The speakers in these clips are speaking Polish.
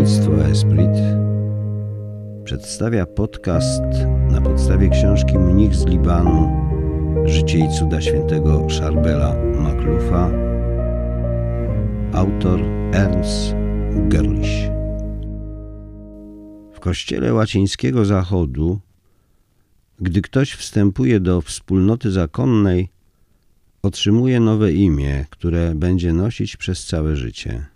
Wydawnictwo Esprit przedstawia podcast na podstawie książki Mnich z Libanu Życie i cuda świętego Charbela Maklufa Autor Ernst Gerlich W kościele łacińskiego zachodu gdy ktoś wstępuje do wspólnoty zakonnej, otrzymuje nowe imię, które będzie nosić przez całe życie.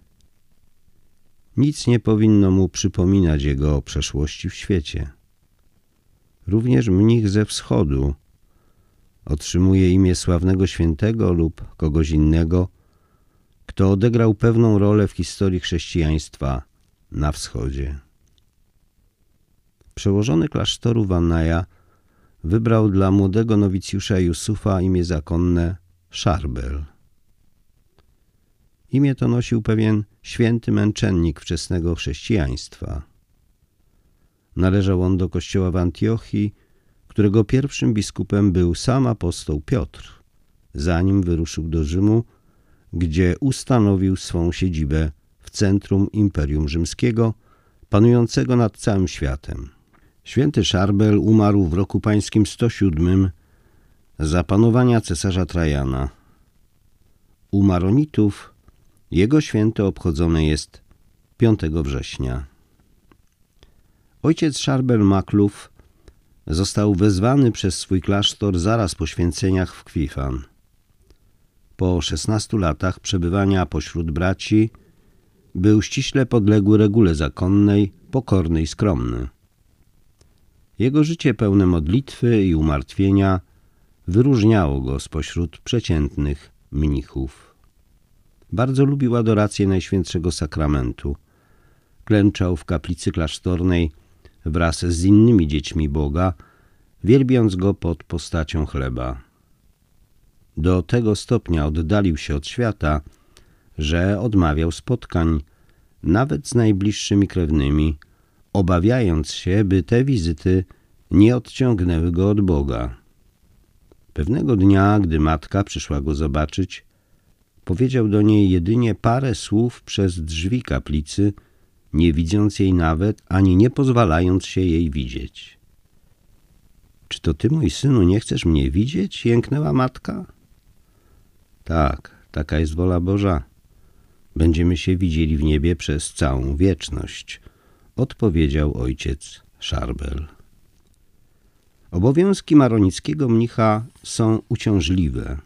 Nic nie powinno mu przypominać jego przeszłości w świecie. Również mnich ze wschodu otrzymuje imię sławnego świętego lub kogoś innego, kto odegrał pewną rolę w historii chrześcijaństwa na wschodzie. Przełożony klasztoru Wannaja wybrał dla młodego nowicjusza Jusufa imię zakonne Szarbel. Imię to nosił pewien święty męczennik wczesnego chrześcijaństwa. Należał on do kościoła w Antiochii, którego pierwszym biskupem był sam apostoł Piotr, zanim wyruszył do Rzymu, gdzie ustanowił swą siedzibę w centrum Imperium Rzymskiego, panującego nad całym światem. Święty Szarbel umarł w roku pańskim 107 za panowania cesarza Trajana. U Maronitów jego święto obchodzone jest 5 września. Ojciec Szarbel Maklów został wezwany przez swój klasztor zaraz po święceniach w Kwifan. Po 16 latach przebywania pośród braci był ściśle podległy regule zakonnej, pokorny i skromny. Jego życie pełne modlitwy i umartwienia wyróżniało go spośród przeciętnych mnichów. Bardzo lubił adorację Najświętszego Sakramentu. Klęczał w kaplicy klasztornej wraz z innymi dziećmi Boga, wielbiąc go pod postacią chleba. Do tego stopnia oddalił się od świata, że odmawiał spotkań nawet z najbliższymi krewnymi, obawiając się, by te wizyty nie odciągnęły go od Boga. Pewnego dnia, gdy matka przyszła go zobaczyć, powiedział do niej jedynie parę słów przez drzwi kaplicy, nie widząc jej nawet, ani nie pozwalając się jej widzieć. Czy to ty, mój synu, nie chcesz mnie widzieć? jęknęła matka. Tak, taka jest wola Boża. Będziemy się widzieli w niebie przez całą wieczność, odpowiedział ojciec Szarbel. Obowiązki maronickiego mnicha są uciążliwe.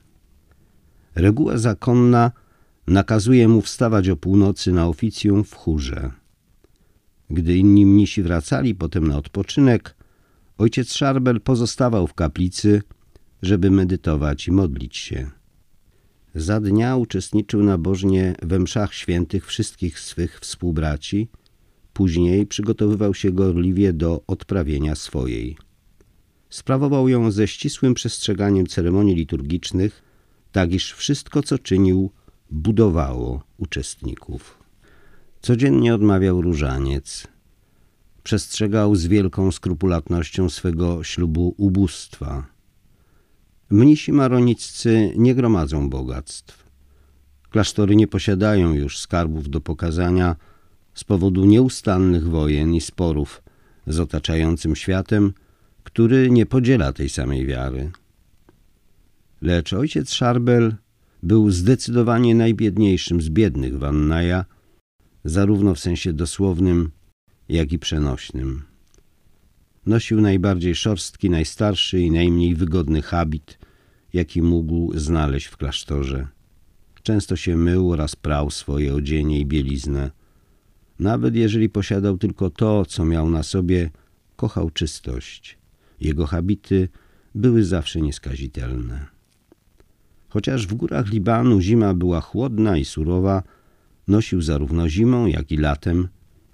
Reguła zakonna nakazuje mu wstawać o północy na oficjum w chórze. Gdy inni mnisi wracali potem na odpoczynek, ojciec Szarbel pozostawał w kaplicy, żeby medytować i modlić się. Za dnia uczestniczył nabożnie we mszach świętych wszystkich swych współbraci, później przygotowywał się gorliwie do odprawienia swojej. Sprawował ją ze ścisłym przestrzeganiem ceremonii liturgicznych, tak iż wszystko, co czynił, budowało uczestników. Codziennie odmawiał różaniec. Przestrzegał z wielką skrupulatnością swego ślubu ubóstwa. Mnisi maroniccy nie gromadzą bogactw. Klasztory nie posiadają już skarbów do pokazania z powodu nieustannych wojen i sporów z otaczającym światem, który nie podziela tej samej wiary. Lecz ojciec Szarbel był zdecydowanie najbiedniejszym z biednych Wannaja, zarówno w sensie dosłownym, jak i przenośnym. Nosił najbardziej szorstki, najstarszy i najmniej wygodny habit, jaki mógł znaleźć w klasztorze. Często się mył oraz prał swoje odzienie i bieliznę. Nawet jeżeli posiadał tylko to, co miał na sobie, kochał czystość. Jego habity były zawsze nieskazitelne. Chociaż w górach Libanu zima była chłodna i surowa, nosił zarówno zimą, jak i latem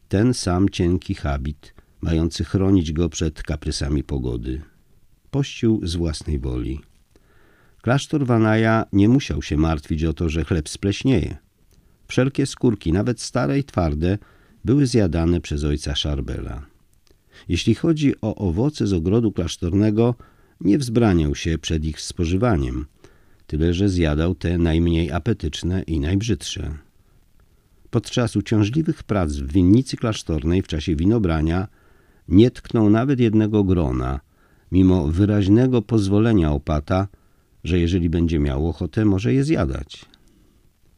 ten sam cienki habit, mający chronić go przed kaprysami pogody. Pościł z własnej woli. Klasztor Wanaja nie musiał się martwić o to, że chleb spleśnieje. Wszelkie skórki, nawet stare i twarde, były zjadane przez ojca Szarbela. Jeśli chodzi o owoce z ogrodu klasztornego, nie wzbraniał się przed ich spożywaniem, tyle że zjadał te najmniej apetyczne i najbrzydsze. podczas uciążliwych prac w winnicy klasztornej w czasie winobrania nie tknął nawet jednego grona, mimo wyraźnego pozwolenia opata, że jeżeli będzie miał ochotę, może je zjadać.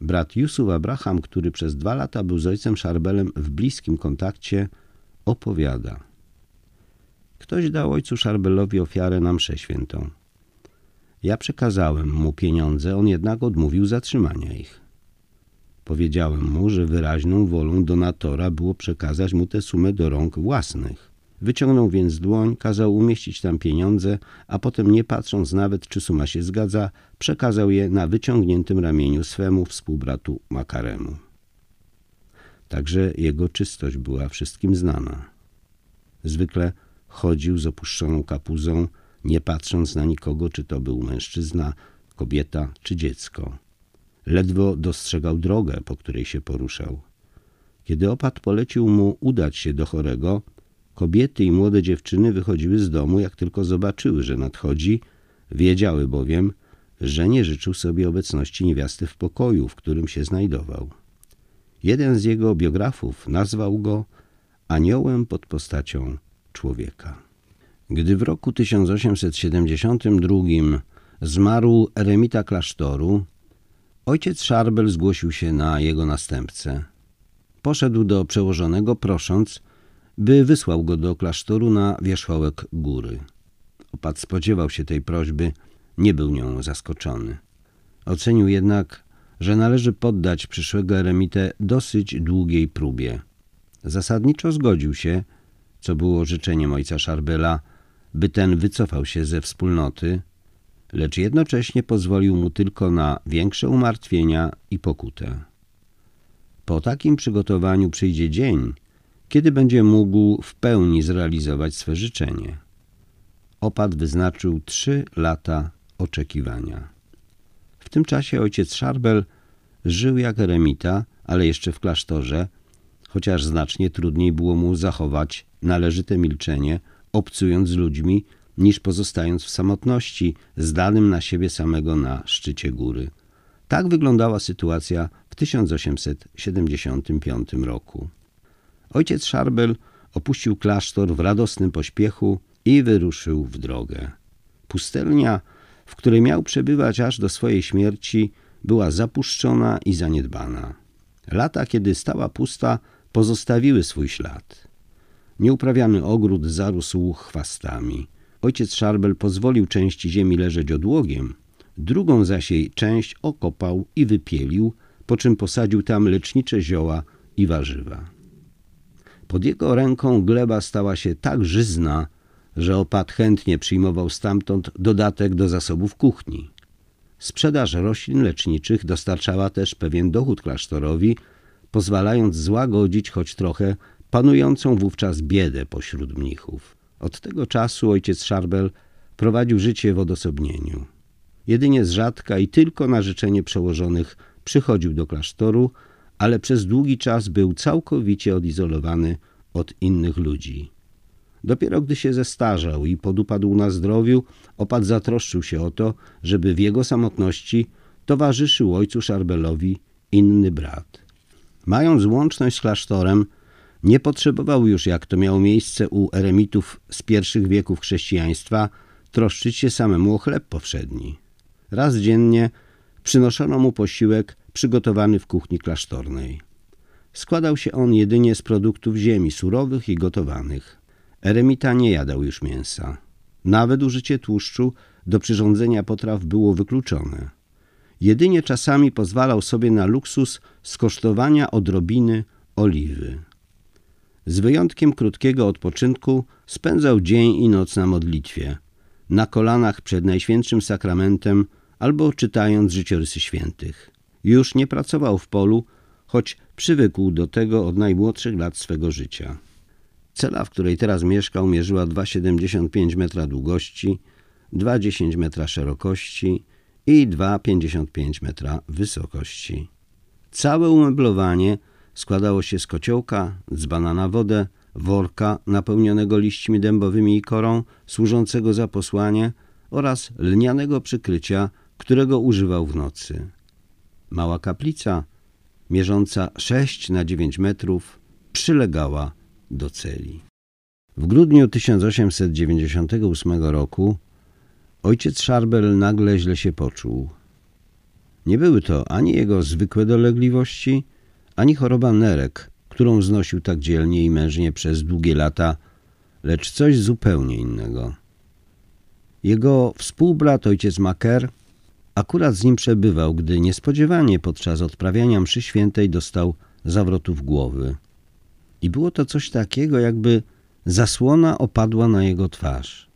Brat Jusuf Abraham, który przez dwa lata był z ojcem Szarbelem w bliskim kontakcie, opowiada. Ktoś dał ojcu Szarbelowi ofiarę na mszę świętą. Ja przekazałem mu pieniądze, on jednak odmówił zatrzymania ich. Powiedziałem mu, że wyraźną wolą donatora było przekazać mu tę sumę do rąk własnych. Wyciągnął więc dłoń, kazał umieścić tam pieniądze, a potem nie patrząc nawet, czy suma się zgadza, przekazał je na wyciągniętym ramieniu swemu współbratu Makaremu. Także jego czystość była wszystkim znana. Zwykle chodził z opuszczoną kapuzą, nie patrząc na nikogo, czy to był mężczyzna, kobieta czy dziecko. Ledwo dostrzegał drogę, po której się poruszał. Kiedy opat polecił mu udać się do chorego, kobiety i młode dziewczyny wychodziły z domu, jak tylko zobaczyły, że nadchodzi, wiedziały bowiem, że nie życzył sobie obecności niewiasty w pokoju, w którym się znajdował. Jeden z jego biografów nazwał go aniołem pod postacią człowieka. Gdy w roku 1872 zmarł eremita klasztoru, ojciec Szarbel zgłosił się na jego następcę. Poszedł do przełożonego prosząc, by wysłał go do klasztoru na wierzchołek góry. Opat spodziewał się tej prośby, nie był nią zaskoczony. Ocenił jednak, że należy poddać przyszłego eremitę dosyć długiej próbie. Zasadniczo zgodził się, co było życzeniem ojca Szarbela, by ten wycofał się ze wspólnoty, lecz jednocześnie pozwolił mu tylko na większe umartwienia i pokutę. Po takim przygotowaniu przyjdzie dzień, kiedy będzie mógł w pełni zrealizować swe życzenie. Opat wyznaczył trzy lata oczekiwania. W tym czasie ojciec Szarbel żył jak eremita, ale jeszcze w klasztorze, chociaż znacznie trudniej było mu zachować należyte milczenie, obcując z ludźmi, niż pozostając w samotności, zdanym na siebie samego na szczycie góry. Tak wyglądała sytuacja w 1875 roku. Ojciec Szarbel opuścił klasztor w radosnym pośpiechu i wyruszył w drogę. Pustelnia, w której miał przebywać aż do swojej śmierci, była zapuszczona i zaniedbana. Lata, kiedy stała pusta, pozostawiły swój ślad. Nieuprawiany ogród zarósł chwastami. Ojciec Szarbel pozwolił części ziemi leżeć odłogiem, drugą zaś jej część okopał i wypielił, po czym posadził tam lecznicze zioła i warzywa. Pod jego ręką gleba stała się tak żyzna, że opat chętnie przyjmował stamtąd dodatek do zasobów kuchni. Sprzedaż roślin leczniczych dostarczała też pewien dochód klasztorowi, pozwalając złagodzić choć trochę panującą wówczas biedę pośród mnichów. Od tego czasu ojciec Szarbel prowadził życie w odosobnieniu. Jedynie z rzadka i tylko na życzenie przełożonych przychodził do klasztoru, ale przez długi czas był całkowicie odizolowany od innych ludzi. Dopiero gdy się zestarzał i podupadł na zdrowiu, opat zatroszczył się o to, żeby w jego samotności towarzyszył ojcu Szarbelowi inny brat. Mając łączność z klasztorem, nie potrzebował już, jak to miało miejsce u eremitów z pierwszych wieków chrześcijaństwa, troszczyć się samemu o chleb powszedni. Raz dziennie przynoszono mu posiłek przygotowany w kuchni klasztornej. Składał się on jedynie z produktów ziemi, surowych i gotowanych. Eremita nie jadał już mięsa. Nawet użycie tłuszczu do przyrządzenia potraw było wykluczone. Jedynie czasami pozwalał sobie na luksus skosztowania odrobiny oliwy. Z wyjątkiem krótkiego odpoczynku spędzał dzień i noc na modlitwie, na kolanach przed Najświętszym Sakramentem albo czytając życiorysy świętych. Już nie pracował w polu, choć przywykł do tego od najmłodszych lat swego życia. Cela, w której teraz mieszkał, mierzyła 2,75 metra długości, 2,10 metra szerokości i 2,55 metra wysokości. Całe umeblowanie składało się z kociołka, dzbana na wodę, worka napełnionego liśćmi dębowymi i korą, służącego za posłanie oraz lnianego przykrycia, którego używał w nocy. Mała kaplica mierząca 6 na 9 metrów, przylegała do celi. W grudniu 1898 roku ojciec Szarbel nagle źle się poczuł. Nie były to ani jego zwykłe dolegliwości, ani choroba nerek, którą znosił tak dzielnie i mężnie przez długie lata, lecz coś zupełnie innego. Jego współbrat, ojciec Maker, akurat z nim przebywał, gdy niespodziewanie podczas odprawiania mszy świętej dostał zawrotów głowy. I było to coś takiego, jakby zasłona opadła na jego twarz.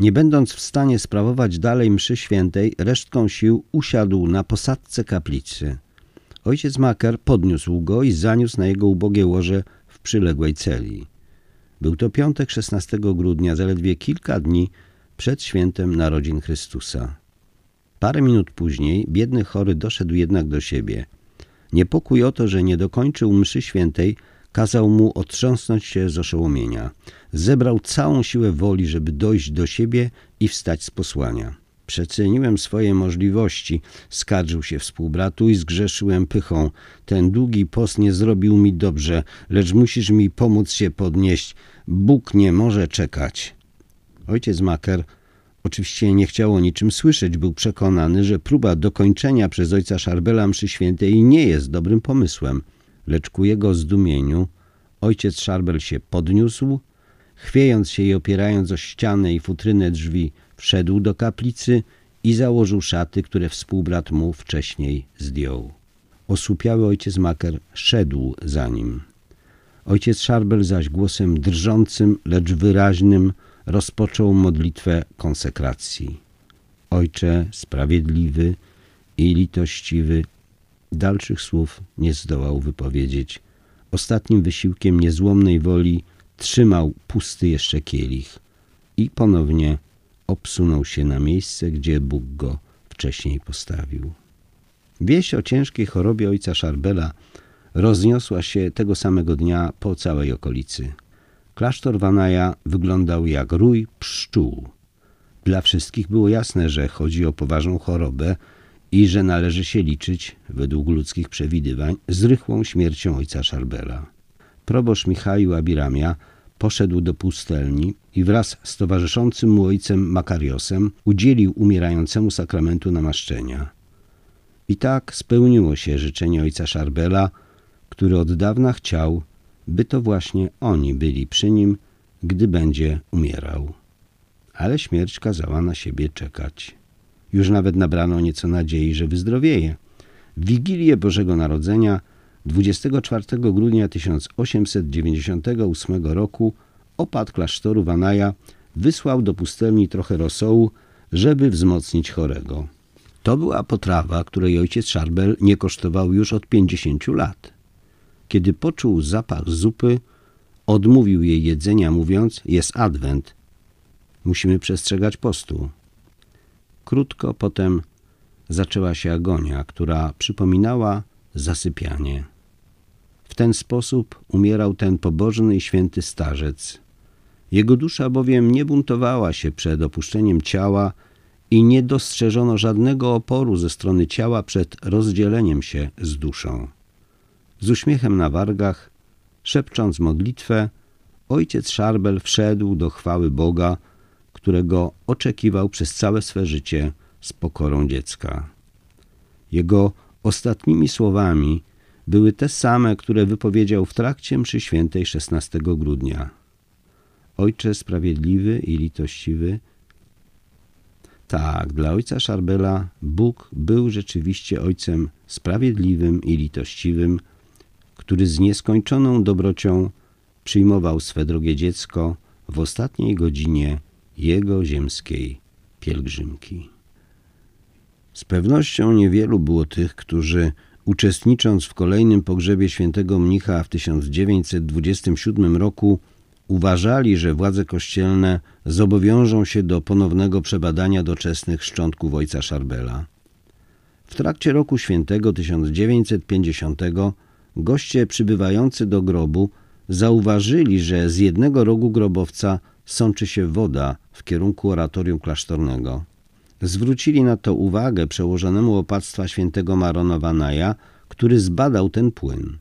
Nie będąc w stanie sprawować dalej mszy świętej, resztką sił usiadł na posadce kaplicy. Ojciec Maker podniósł go i zaniósł na jego ubogie łoże w przyległej celi. Był to piątek 16 grudnia, zaledwie kilka dni przed świętem narodzin Chrystusa. Parę minut później biedny chory doszedł jednak do siebie. Niepokój o to, że nie dokończył mszy świętej, kazał mu otrząsnąć się z oszołomienia. Zebrał całą siłę woli, żeby dojść do siebie i wstać z posłania. Przeceniłem swoje możliwości, skarżył się współbratu i zgrzeszyłem pychą. Ten długi post nie zrobił mi dobrze, lecz musisz mi pomóc się podnieść. Bóg nie może czekać. Ojciec Maker oczywiście nie chciał o niczym słyszeć. Był przekonany, że próba dokończenia przez ojca Szarbela mszy świętej nie jest dobrym pomysłem. Lecz ku jego zdumieniu ojciec Szarbel się podniósł, chwiejąc się i opierając o ścianę i futrynę drzwi, wszedł do kaplicy i założył szaty, które współbrat mu wcześniej zdjął. Osłupiały ojciec Maker szedł za nim. Ojciec Szarbel zaś głosem drżącym, lecz wyraźnym rozpoczął modlitwę konsekracji. Ojcze sprawiedliwy i litościwy, dalszych słów nie zdołał wypowiedzieć. Ostatnim wysiłkiem niezłomnej woli trzymał pusty jeszcze kielich i ponownie obsunął się na miejsce, gdzie Bóg go wcześniej postawił. Wieść o ciężkiej chorobie ojca Szarbela rozniosła się tego samego dnia po całej okolicy. Klasztor Wanaja wyglądał jak rój pszczół. Dla wszystkich było jasne, że chodzi o poważną chorobę i że należy się liczyć, według ludzkich przewidywań, z rychłą śmiercią ojca Szarbela. Proboszcz Michaił Abiramia poszedł do pustelni i wraz z towarzyszącym mu ojcem Makariosem udzielił umierającemu sakramentu namaszczenia. I tak spełniło się życzenie ojca Szarbela, który od dawna chciał, by to właśnie oni byli przy nim, gdy będzie umierał. Ale śmierć kazała na siebie czekać. Już nawet nabrano nieco nadziei, że wyzdrowieje. W Wigilię Bożego Narodzenia 24 grudnia 1898 roku opat klasztoru Wanaja wysłał do pustelni trochę rosołu, żeby wzmocnić chorego. To była potrawa, której ojciec Szarbel nie kosztował już od 50 lat. Kiedy poczuł zapach zupy, odmówił jej jedzenia, mówiąc: Jest adwent, musimy przestrzegać postu. Krótko potem zaczęła się agonia, która przypominała zasypianie. W ten sposób umierał ten pobożny i święty starzec. Jego dusza bowiem nie buntowała się przed opuszczeniem ciała i nie dostrzeżono żadnego oporu ze strony ciała przed rozdzieleniem się z duszą. Z uśmiechem na wargach, szepcząc modlitwę, ojciec Szarbel wszedł do chwały Boga, którego oczekiwał przez całe swe życie z pokorą dziecka. Jego ostatnimi słowami były te same, które wypowiedział w trakcie mszy świętej 16 grudnia. Ojcze sprawiedliwy i litościwy, tak, dla ojca Szarbela Bóg był rzeczywiście ojcem sprawiedliwym i litościwym, który z nieskończoną dobrocią przyjmował swe drogie dziecko w ostatniej godzinie jego ziemskiej pielgrzymki. Z pewnością niewielu było tych, którzy uczestnicząc w kolejnym pogrzebie świętego mnicha w 1927 roku uważali, że władze kościelne zobowiążą się do ponownego przebadania doczesnych szczątków ojca Szarbela. W trakcie roku świętego 1950 goście przybywający do grobu zauważyli, że z jednego rogu grobowca sączy się woda w kierunku oratorium klasztornego. Zwrócili na to uwagę przełożonemu opactwa świętego Marona Vanaja, który zbadał ten płyn.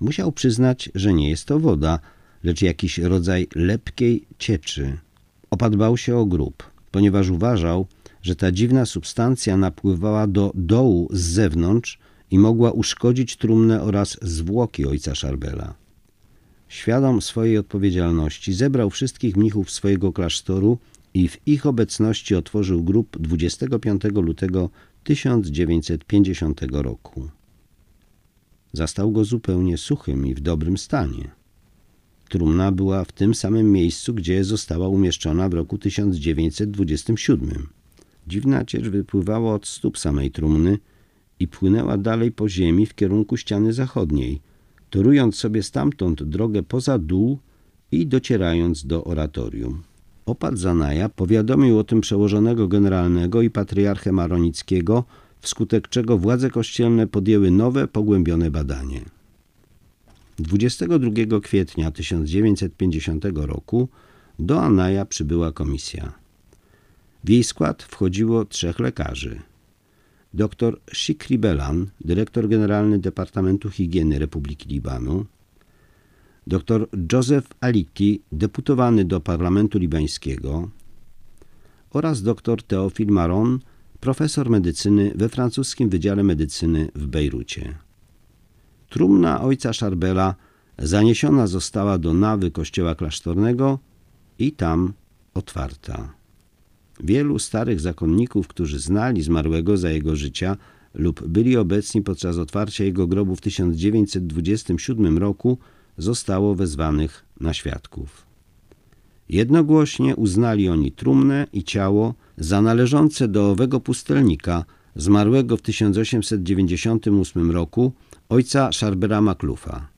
Musiał przyznać, że nie jest to woda, lecz jakiś rodzaj lepkiej cieczy. Opadł się o grób, ponieważ uważał, że ta dziwna substancja napływała do dołu z zewnątrz i mogła uszkodzić trumnę oraz zwłoki ojca Szarbela. Świadom swojej odpowiedzialności zebrał wszystkich mnichów swojego klasztoru i w ich obecności otworzył grób 25 lutego 1950 roku. Zastał go zupełnie suchym i w dobrym stanie. Trumna była w tym samym miejscu, gdzie została umieszczona w roku 1927. Dziwna ciecz wypływała od stóp samej trumny i płynęła dalej po ziemi w kierunku ściany zachodniej, torując sobie stamtąd drogę poza dół i docierając do oratorium. Opat Zanaja powiadomił o tym przełożonego generalnego i patriarchę Maronickiego, wskutek czego władze kościelne podjęły nowe, pogłębione badanie. 22 kwietnia 1950 roku do Anaja przybyła komisja. W jej skład wchodziło trzech lekarzy. Dr Shikri Belan, dyrektor generalny Departamentu Higieny Republiki Libanu, dr Joseph Aliki, deputowany do Parlamentu Libańskiego oraz dr Teofil Maron, profesor medycyny we francuskim Wydziale Medycyny w Bejrucie. Trumna ojca Szarbela zaniesiona została do nawy kościoła klasztornego i tam otwarta. Wielu starych zakonników, którzy znali zmarłego za jego życia lub byli obecni podczas otwarcia jego grobu w 1927 roku, zostało wezwanych na świadków. Jednogłośnie uznali oni trumnę i ciało za należące do owego pustelnika zmarłego w 1898 roku ojca Szarbera Maklufa.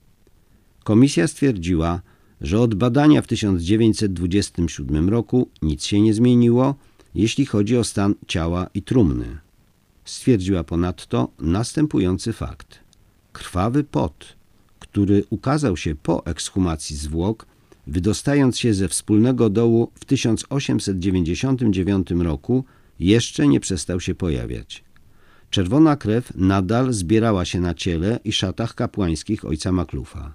Komisja stwierdziła, że od badania w 1927 roku nic się nie zmieniło, jeśli chodzi o stan ciała i trumny. Stwierdziła ponadto następujący fakt. Krwawy pot, który ukazał się po ekshumacji zwłok, wydostając się ze wspólnego dołu w 1899 roku, jeszcze nie przestał się pojawiać. Czerwona krew nadal zbierała się na ciele i szatach kapłańskich ojca Maklufa.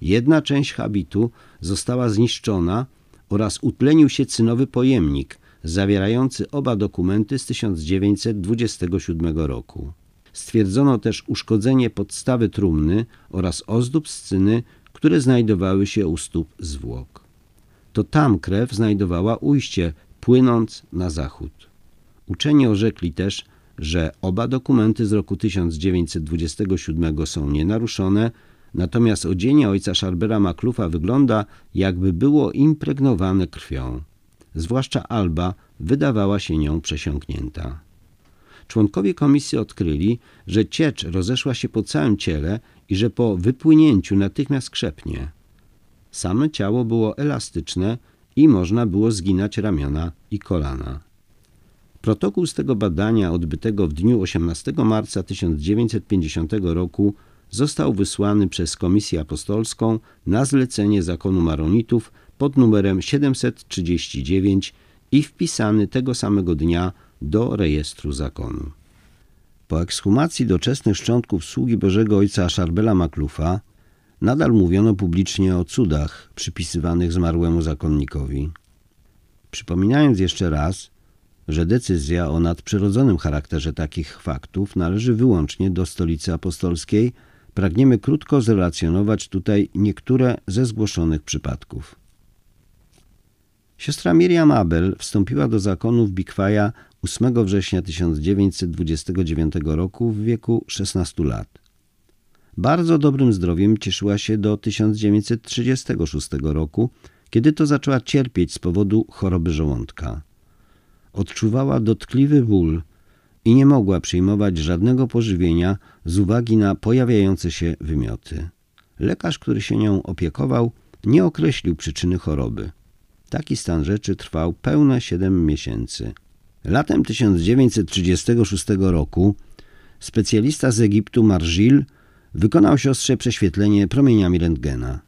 Jedna część habitu została zniszczona oraz utlenił się cynowy pojemnik zawierający oba dokumenty z 1927 roku. Stwierdzono też uszkodzenie podstawy trumny oraz ozdób scyny, które znajdowały się u stóp zwłok. To tam krew znajdowała ujście, płynąc na zachód. Uczeni orzekli też, że oba dokumenty z roku 1927 są nienaruszone, natomiast odzienie ojca Szarbera Maklufa wygląda, jakby było impregnowane krwią. Zwłaszcza Alba wydawała się nią przesiąknięta. Członkowie komisji odkryli, że ciecz rozeszła się po całym ciele i że po wypłynięciu natychmiast krzepnie. Same ciało było elastyczne i można było zginać ramiona i kolana. Protokół z tego badania, odbytego w dniu 18 marca 1950 roku, został wysłany przez Komisję Apostolską na zlecenie zakonu Maronitów pod numerem 739 i wpisany tego samego dnia do rejestru zakonu. Po ekshumacji doczesnych szczątków sługi Bożego Ojca Szarbela Maklufa nadal mówiono publicznie o cudach przypisywanych zmarłemu zakonnikowi. Przypominając jeszcze raz, że decyzja o nadprzyrodzonym charakterze takich faktów należy wyłącznie do stolicy apostolskiej, pragniemy krótko zrelacjonować tutaj niektóre ze zgłoszonych przypadków. Siostra Miriam Abel wstąpiła do zakonu w Bikwaja 8 września 1929 roku w wieku 16 lat. Bardzo dobrym zdrowiem cieszyła się do 1936 roku, kiedy to zaczęła cierpieć z powodu choroby żołądka. Odczuwała dotkliwy ból i nie mogła przyjmować żadnego pożywienia z uwagi na pojawiające się wymioty. Lekarz, który się nią opiekował, nie określił przyczyny choroby. Taki stan rzeczy trwał pełne 7 miesięcy. Latem 1936 roku specjalista z Egiptu Marżil wykonał siostrze prześwietlenie promieniami rentgena.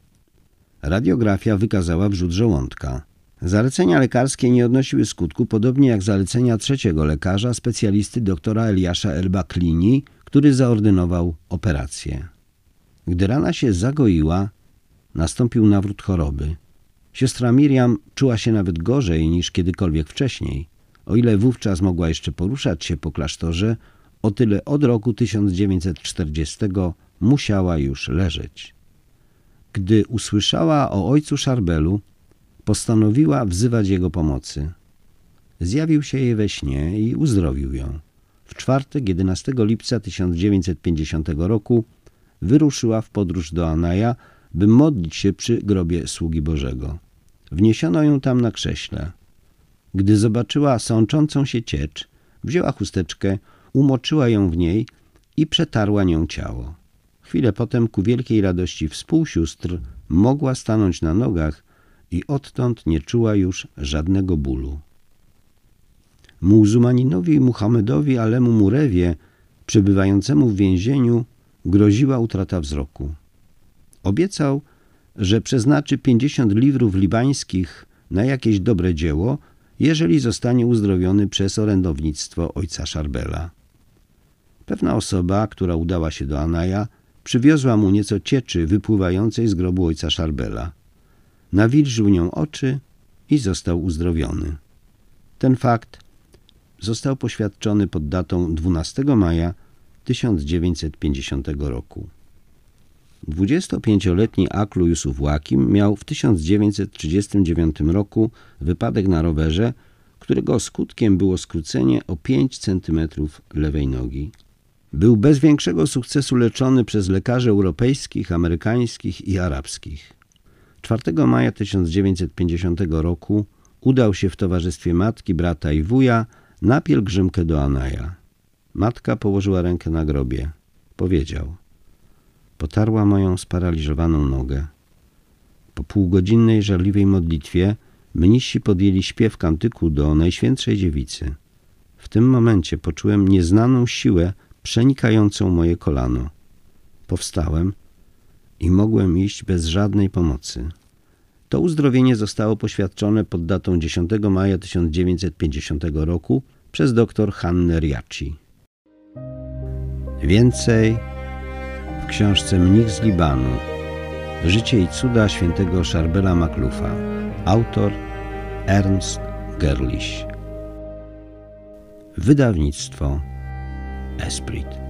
Radiografia wykazała wrzut żołądka. Zalecenia lekarskie nie odnosiły skutku, podobnie jak zalecenia trzeciego lekarza, specjalisty doktora Eliasza Elba Klini, który zaordynował operację. Gdy rana się zagoiła, nastąpił nawrót choroby. Siostra Miriam czuła się nawet gorzej niż kiedykolwiek wcześniej. O ile wówczas mogła jeszcze poruszać się po klasztorze, o tyle od roku 1940 musiała już leżeć. Gdy usłyszała o ojcu Szarbelu, postanowiła wzywać jego pomocy. Zjawił się jej we śnie i uzdrowił ją. W czwartek 11 lipca 1950 roku wyruszyła w podróż do Anaja, by modlić się przy grobie sługi Bożego. Wniesiono ją tam na krześle. Gdy zobaczyła sączącą się ciecz, wzięła chusteczkę, umoczyła ją w niej i przetarła nią ciało. Chwilę potem, ku wielkiej radości współsióstr, mogła stanąć na nogach i odtąd nie czuła już żadnego bólu. Muzułmaninowi Muhammedowi Alemu Murewie, przebywającemu w więzieniu, groziła utrata wzroku. Obiecał, że przeznaczy 50 liwrów libańskich na jakieś dobre dzieło, jeżeli zostanie uzdrowiony przez orędownictwo ojca Szarbela. Pewna osoba, która udała się do Anaja, przywiozła mu nieco cieczy wypływającej z grobu ojca Szarbela. Nawilżył nią oczy i został uzdrowiony. Ten fakt został poświadczony pod datą 12 maja 1950 roku. 25-letni Aklu Jusuf Łakim miał w 1939 roku wypadek na rowerze, którego skutkiem było skrócenie o 5 cm lewej nogi. Był bez większego sukcesu leczony przez lekarzy europejskich, amerykańskich i arabskich. 4 maja 1950 roku udał się w towarzystwie matki, brata i wuja na pielgrzymkę do Anaja. Matka położyła rękę na grobie. Powiedział: Potarła moją sparaliżowaną nogę. Po półgodzinnej żarliwej modlitwie mnisi podjęli śpiew kantyku do Najświętszej Dziewicy. W tym momencie poczułem nieznaną siłę przenikającą moje kolano. Powstałem i mogłem iść bez żadnej pomocy. To uzdrowienie zostało poświadczone pod datą 10 maja 1950 roku przez dr Hannę Riaci. Więcej w książce Mnich z Libanu Życie i cuda świętego Szarbela Maklufa Autor Ernst Gerlich. Wydawnictwo Esprit